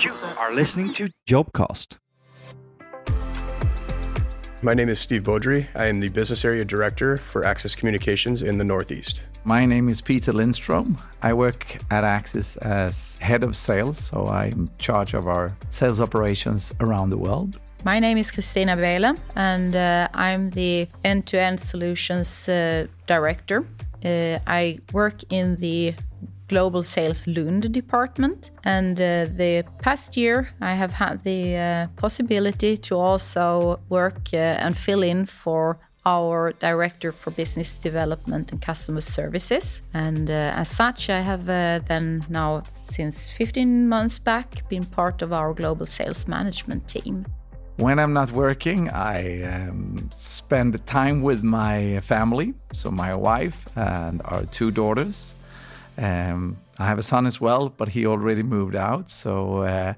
You are listening to Jobcast. My name is Steve Beaudry. I am the Business Area Director for Axis Communications in the Northeast. My name is Peter Lindstrom. I work at Axis as head of sales, so I'm in charge of our sales operations around the world. My name is Cristina Behle, and uh, I'm the end to end solutions uh, director. Uh, I work in the global sales Lund department. And uh, the past year, I have had the uh, possibility to also work uh, and fill in for our director for business development and customer services. And uh, as such, I have uh, then now, since 15 months back, been part of our global sales management team. When I'm not working, I um, spend time with my family, so my wife and our two daughters. Um, I have a son as well, but he already moved out. So, uh,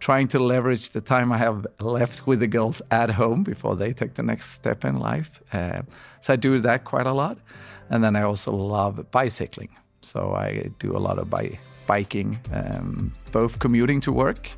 trying to leverage the time I have left with the girls at home before they take the next step in life. Uh, so, I do that quite a lot. And then I also love bicycling. So, I do a lot of bi- biking, um, both commuting to work.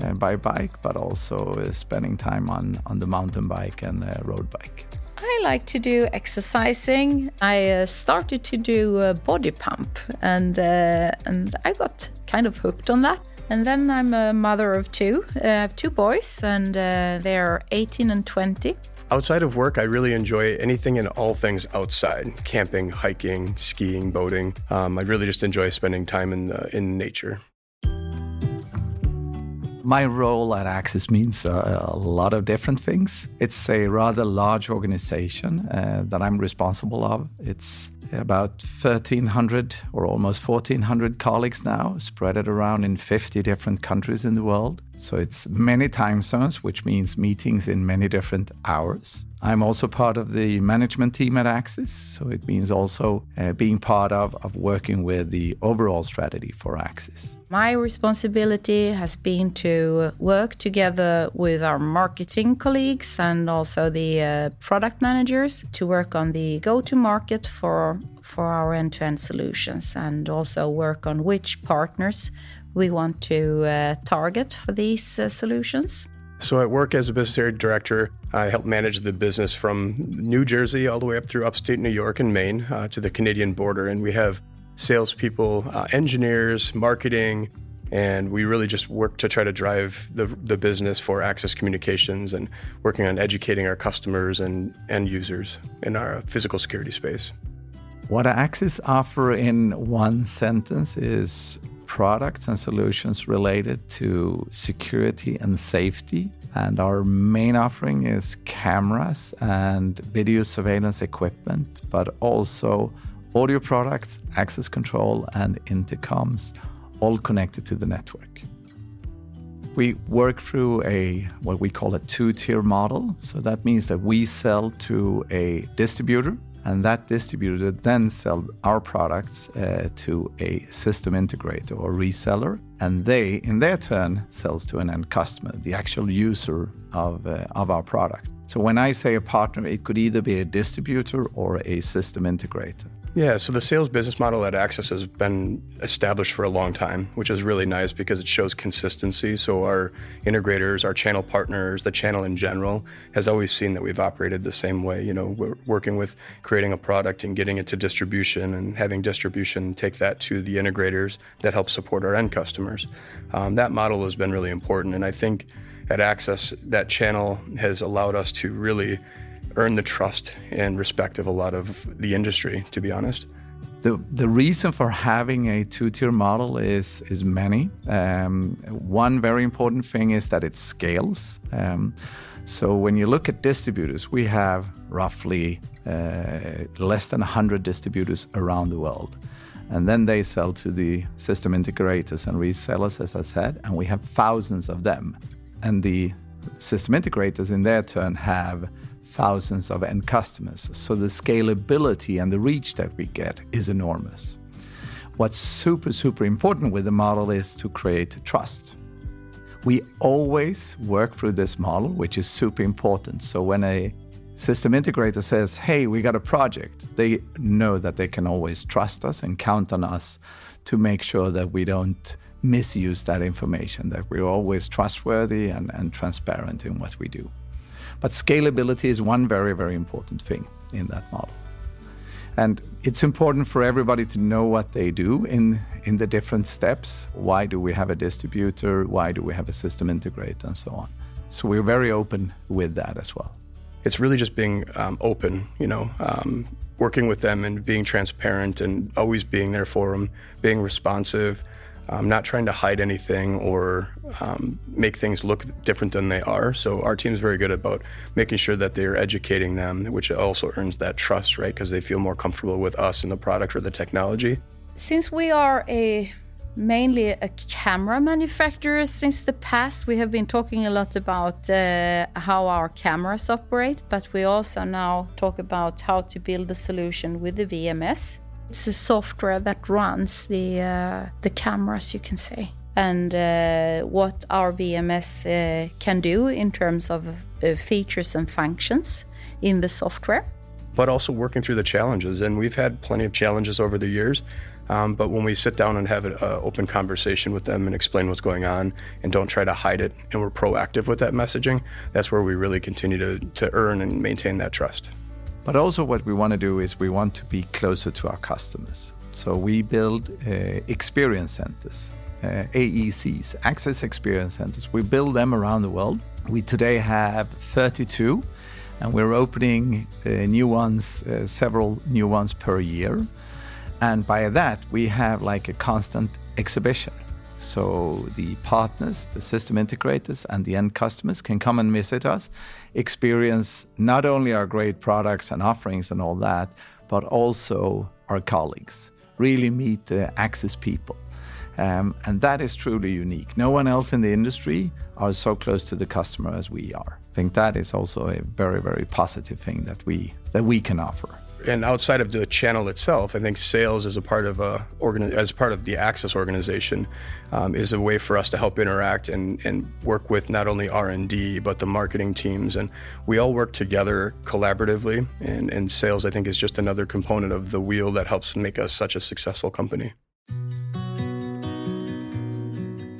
Uh, by bike, but also uh, spending time on, on the mountain bike and uh, road bike. I like to do exercising. I uh, started to do a body pump, and uh, and I got kind of hooked on that. And then I'm a mother of two. Uh, I have two boys, and uh, they're 18 and 20. Outside of work, I really enjoy anything and all things outside camping, hiking, skiing, boating. Um, I really just enjoy spending time in, the, in nature. My role at Axis means uh, a lot of different things. It's a rather large organization uh, that I'm responsible of. It's about 1,300 or almost 1,400 colleagues now, spread it around in 50 different countries in the world. So it's many time zones, which means meetings in many different hours. I'm also part of the management team at Axis, so it means also uh, being part of, of working with the overall strategy for Axis. My responsibility has been to work together with our marketing colleagues and also the uh, product managers to work on the go to market for, for our end to end solutions and also work on which partners we want to uh, target for these uh, solutions. So, at work as a business area director, I help manage the business from New Jersey all the way up through upstate New York and Maine uh, to the Canadian border. And we have salespeople, uh, engineers, marketing, and we really just work to try to drive the, the business for Axis Communications and working on educating our customers and end users in our physical security space. What Axis offer in one sentence is products and solutions related to security and safety. And our main offering is cameras and video surveillance equipment, but also audio products, access control, and intercoms, all connected to the network. We work through a what we call a two-tier model. So that means that we sell to a distributor and that distributor then sell our products uh, to a system integrator or reseller and they in their turn sells to an end customer the actual user of, uh, of our product. So when i say a partner it could either be a distributor or a system integrator yeah, so the sales business model at Axis has been established for a long time, which is really nice because it shows consistency. So our integrators, our channel partners, the channel in general has always seen that we've operated the same way. You know, we're working with creating a product and getting it to distribution and having distribution take that to the integrators that help support our end customers. Um, that model has been really important, and I think at Axis, that channel has allowed us to really earn the trust and respect of a lot of the industry, to be honest. The, the reason for having a two tier model is, is many. Um, one very important thing is that it scales. Um, so when you look at distributors, we have roughly uh, less than 100 distributors around the world. And then they sell to the system integrators and resellers, as I said, and we have thousands of them. And the system integrators, in their turn, have thousands of end customers. So the scalability and the reach that we get is enormous. What's super, super important with the model is to create trust. We always work through this model, which is super important. So when a system integrator says, hey, we got a project, they know that they can always trust us and count on us to make sure that we don't misuse that information, that we're always trustworthy and, and transparent in what we do. But scalability is one very, very important thing in that model. And it's important for everybody to know what they do in, in the different steps. Why do we have a distributor? Why do we have a system integrator? And so on. So we're very open with that as well. It's really just being um, open, you know, um, working with them and being transparent and always being there for them, being responsive, um, not trying to hide anything or um, make things look different than they are. So our team is very good about making sure that they're educating them, which also earns that trust, right? Because they feel more comfortable with us and the product or the technology. Since we are a mainly a camera manufacturer since the past. We have been talking a lot about uh, how our cameras operate, but we also now talk about how to build the solution with the VMS. It's a software that runs the uh, the cameras, you can say, and uh, what our VMS uh, can do in terms of uh, features and functions in the software. But also working through the challenges, and we've had plenty of challenges over the years. Um, but when we sit down and have an open conversation with them and explain what's going on and don't try to hide it, and we're proactive with that messaging, that's where we really continue to, to earn and maintain that trust. But also, what we want to do is we want to be closer to our customers. So we build uh, experience centers, uh, AECs, Axis Experience Centers. We build them around the world. We today have 32, and we're opening uh, new ones, uh, several new ones per year. And by that, we have like a constant exhibition. So the partners, the system integrators, and the end customers can come and visit us, experience not only our great products and offerings and all that, but also our colleagues, really meet the Axis people. Um, and that is truly unique. No one else in the industry are so close to the customer as we are. I think that is also a very, very positive thing that we that we can offer and outside of the channel itself, I think sales as a part of a organi- as part of the Axis organization um, is a way for us to help interact and, and work with not only R and D but the marketing teams, and we all work together collaboratively. And, and sales, I think, is just another component of the wheel that helps make us such a successful company.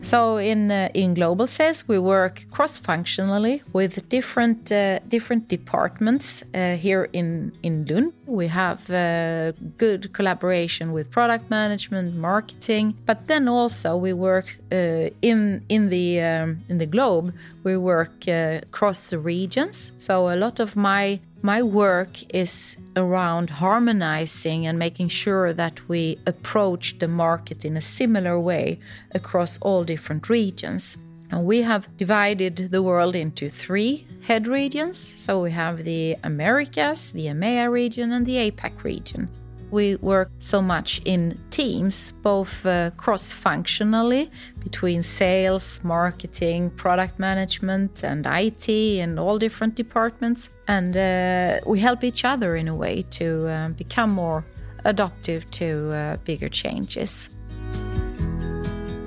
So in uh, in global sales, we work cross-functionally with different uh, different departments uh, here in in Lund. We have uh, good collaboration with product management, marketing, but then also we work uh, in in the um, in the globe. We work uh, across the regions. So a lot of my my work is around harmonizing and making sure that we approach the market in a similar way across all different regions. And we have divided the world into three head regions. So we have the Americas, the EMEA region, and the APAC region. We work so much in teams, both uh, cross functionally between sales, marketing, product management, and IT, and all different departments. And uh, we help each other in a way to uh, become more adaptive to uh, bigger changes.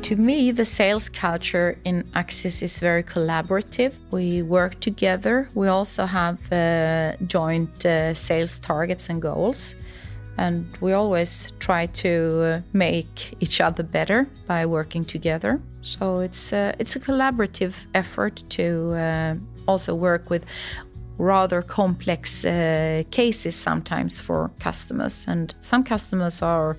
To me, the sales culture in Axis is very collaborative. We work together. We also have uh, joint uh, sales targets and goals and we always try to uh, make each other better by working together. So it's uh, it's a collaborative effort to uh, also work with rather complex uh, cases sometimes for customers, and some customers are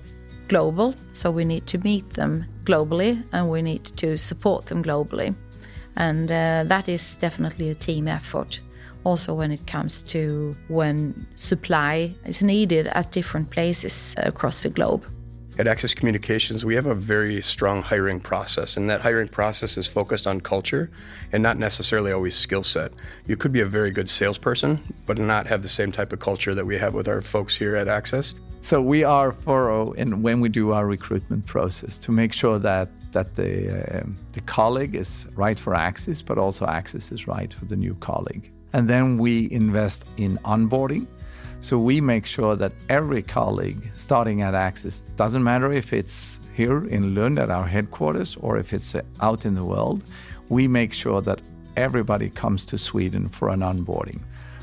global, so we need to meet them globally and we need to support them globally, and uh, that is definitely a team effort also when it comes to when supply is needed at different places across the globe. At Axis Communications, we have a very strong hiring process, and that hiring process is focused on culture and not necessarily always skill set. You could be a very good salesperson, but not have the same type of culture that we have with our folks here at Axis. So we are thorough in when we do our recruitment process to make sure that that the uh, the colleague is right for Axis, but also Axis is right for the new colleague. And then we invest in onboarding. So we make sure that every colleague starting at Axis, doesn't matter if it's here in Lund at our headquarters or if it's uh, out in the world, we make sure that everybody comes to Sweden for an onboarding,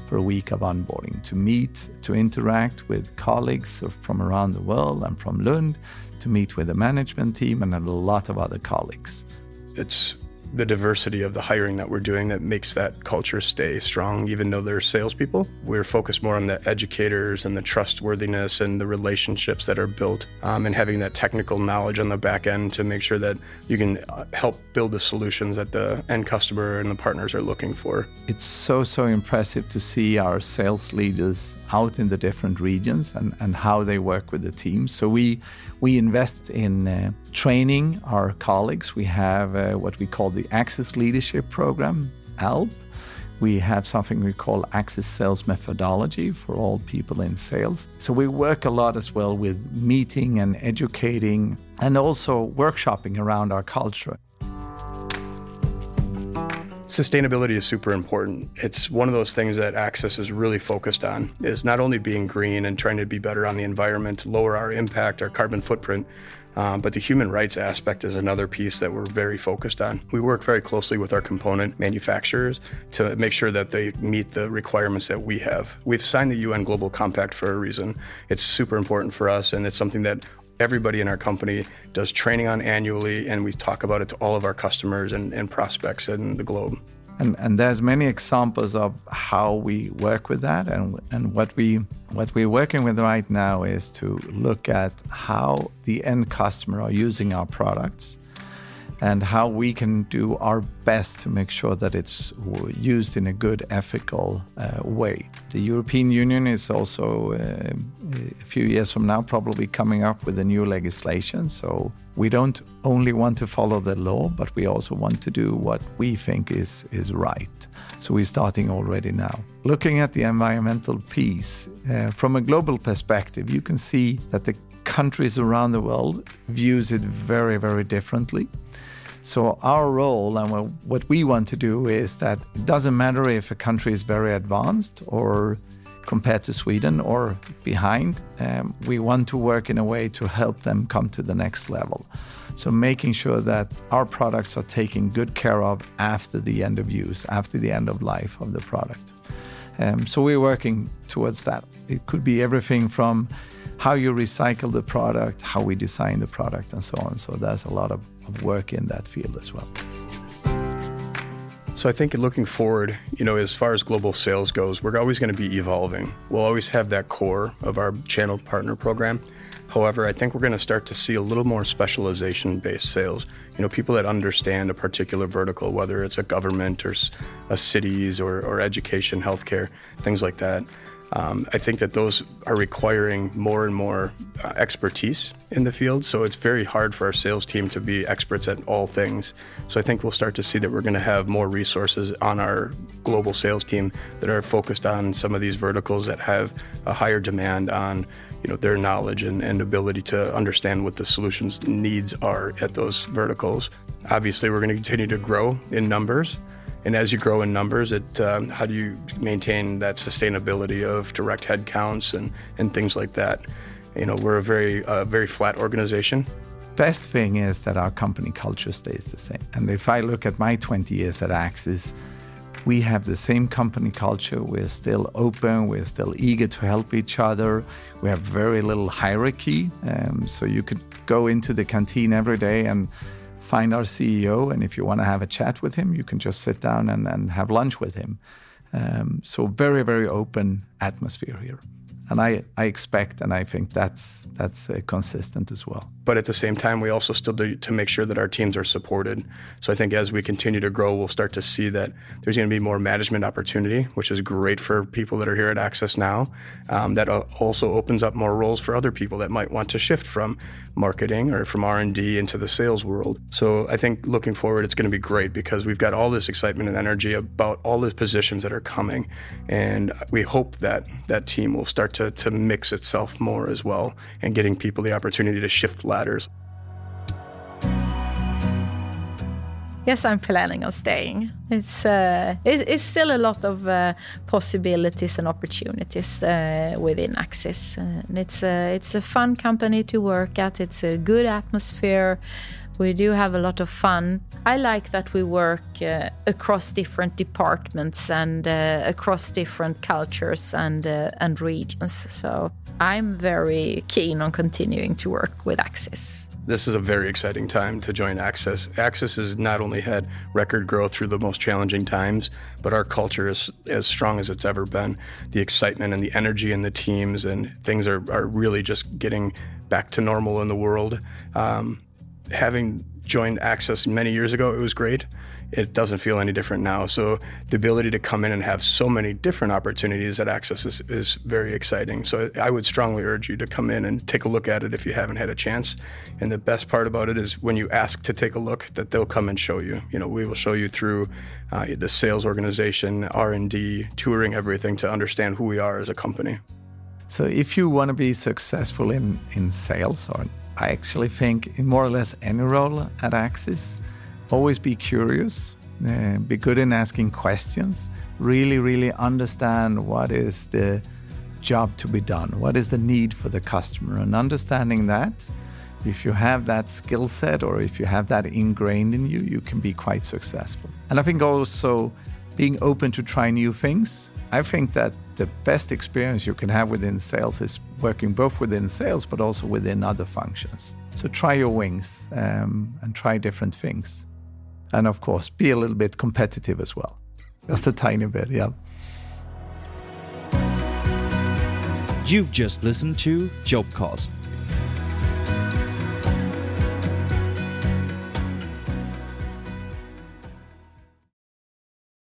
for a week of onboarding, to meet, to interact with colleagues from around the world and from Lund, to meet with the management team and a lot of other colleagues. It's the diversity of the hiring that we're doing that makes that culture stay strong, even though they're salespeople. We're focused more on the educators and the trustworthiness and the relationships that are built um, and having that technical knowledge on the back end to make sure that you can uh, help build the solutions that the end customer and the partners are looking for. It's so, so impressive to see our sales leaders out in the different regions and, and how they work with the team. So we we invest in uh, training our colleagues. We have uh, what we call the Axis Leadership Program, ALP. We have something we call Axis Sales Methodology for all people in sales. So we work a lot as well with meeting and educating and also workshopping around our culture. Sustainability is super important. It's one of those things that Axis is really focused on is not only being green and trying to be better on the environment, lower our impact, our carbon footprint, um, but the human rights aspect is another piece that we're very focused on. We work very closely with our component manufacturers to make sure that they meet the requirements that we have. We've signed the UN Global Compact for a reason. It's super important for us, and it's something that everybody in our company does training on annually, and we talk about it to all of our customers and, and prospects in the globe. And, and, there's many examples of how we work with that and, and what we what we're working with right now is to look at how the end customer are using our products and how we can do our best to make sure that it's used in a good, ethical uh, way. The European Union is also, uh, a few years from now, probably coming up with a new legislation. So we don't only want to follow the law, but we also want to do what we think is, is right. So we're starting already now. Looking at the environmental piece, uh, from a global perspective, you can see that the countries around the world views it very, very differently. So our role and what we want to do is that it doesn't matter if a country is very advanced or compared to Sweden or behind. Um, we want to work in a way to help them come to the next level. So making sure that our products are taken good care of after the end of use, after the end of life of the product. Um, so we're working towards that. It could be everything from how you recycle the product, how we design the product, and so on. So there's a lot of, of work in that field as well. So I think looking forward, you know, as far as global sales goes, we're always going to be evolving. We'll always have that core of our channel partner program. However, I think we're going to start to see a little more specialization based sales. You know, people that understand a particular vertical, whether it's a government or a cities or, or education, healthcare, things like that. Um, I think that those are requiring more and more uh, expertise in the field. So it's very hard for our sales team to be experts at all things. So I think we'll start to see that we're going to have more resources on our global sales team that are focused on some of these verticals that have a higher demand on you know their knowledge and, and ability to understand what the solutions needs are at those verticals. Obviously, we're going to continue to grow in numbers. And as you grow in numbers, it um, how do you maintain that sustainability of direct headcounts and, and things like that? You know, we're a very uh, very flat organization. Best thing is that our company culture stays the same. And if I look at my 20 years at Axis, we have the same company culture. We're still open. We're still eager to help each other. We have very little hierarchy. Um, so you could go into the canteen every day and find our CEO, and if you want to have a chat with him, you can just sit down and, and have lunch with him. Um, so very, very open atmosphere here and I, I expect and I think that's that's uh, consistent as well. But at the same time, we also still do to make sure that our teams are supported. So I think as we continue to grow, we'll start to see that there's going to be more management opportunity, which is great for people that are here at Axis now. Um, that also opens up more roles for other people that might want to shift from marketing or from R&D into the sales world. So I think looking forward, it's going to be great because we've got all this excitement and energy about all the positions that are coming, and we hope that that team will start to to, mix itself more as well and getting people the opportunity to shift ladders. Yes, I'm planning on staying. It's uh, it, it's still a lot of uh, possibilities and opportunities uh, within Axis. Uh, and it's a, it's a fun company to work at. It's a good atmosphere, We do have a lot of fun. I like that we work uh, across different departments and uh, across different cultures and uh, and regions. So I'm very keen on continuing to work with Axis. This is a very exciting time to join Axis. Axis has not only had record growth through the most challenging times, but our culture is as strong as it's ever been. The excitement and the energy in the teams and things are, are really just getting back to normal in the world. Um, having joined Axis many years ago, it was great it doesn't feel any different now. So the ability to come in and have so many different opportunities at Axis is, is very exciting. So I would strongly urge you to come in and take a look at it if you haven't had a chance. And the best part about it is when you ask to take a look, that they'll come and show you. You know, we will show you through uh, the sales organization, R and D, touring everything to understand who we are as a company. So if you want to be successful in in sales, or I actually think in more or less any role at Axis always be curious, uh, be good in asking questions, really, really understand what is the job to be done, what is the need for the customer, and understanding that. If you have that skill set or if you have that ingrained in you, you can be quite successful. And I think also being open to try new things. I think that the best experience you can have within sales is working both within sales but also within other functions. So try your wings um, and try different things and of course be a little bit competitive as well. Just a tiny bit yeah. You've just listened to jobcast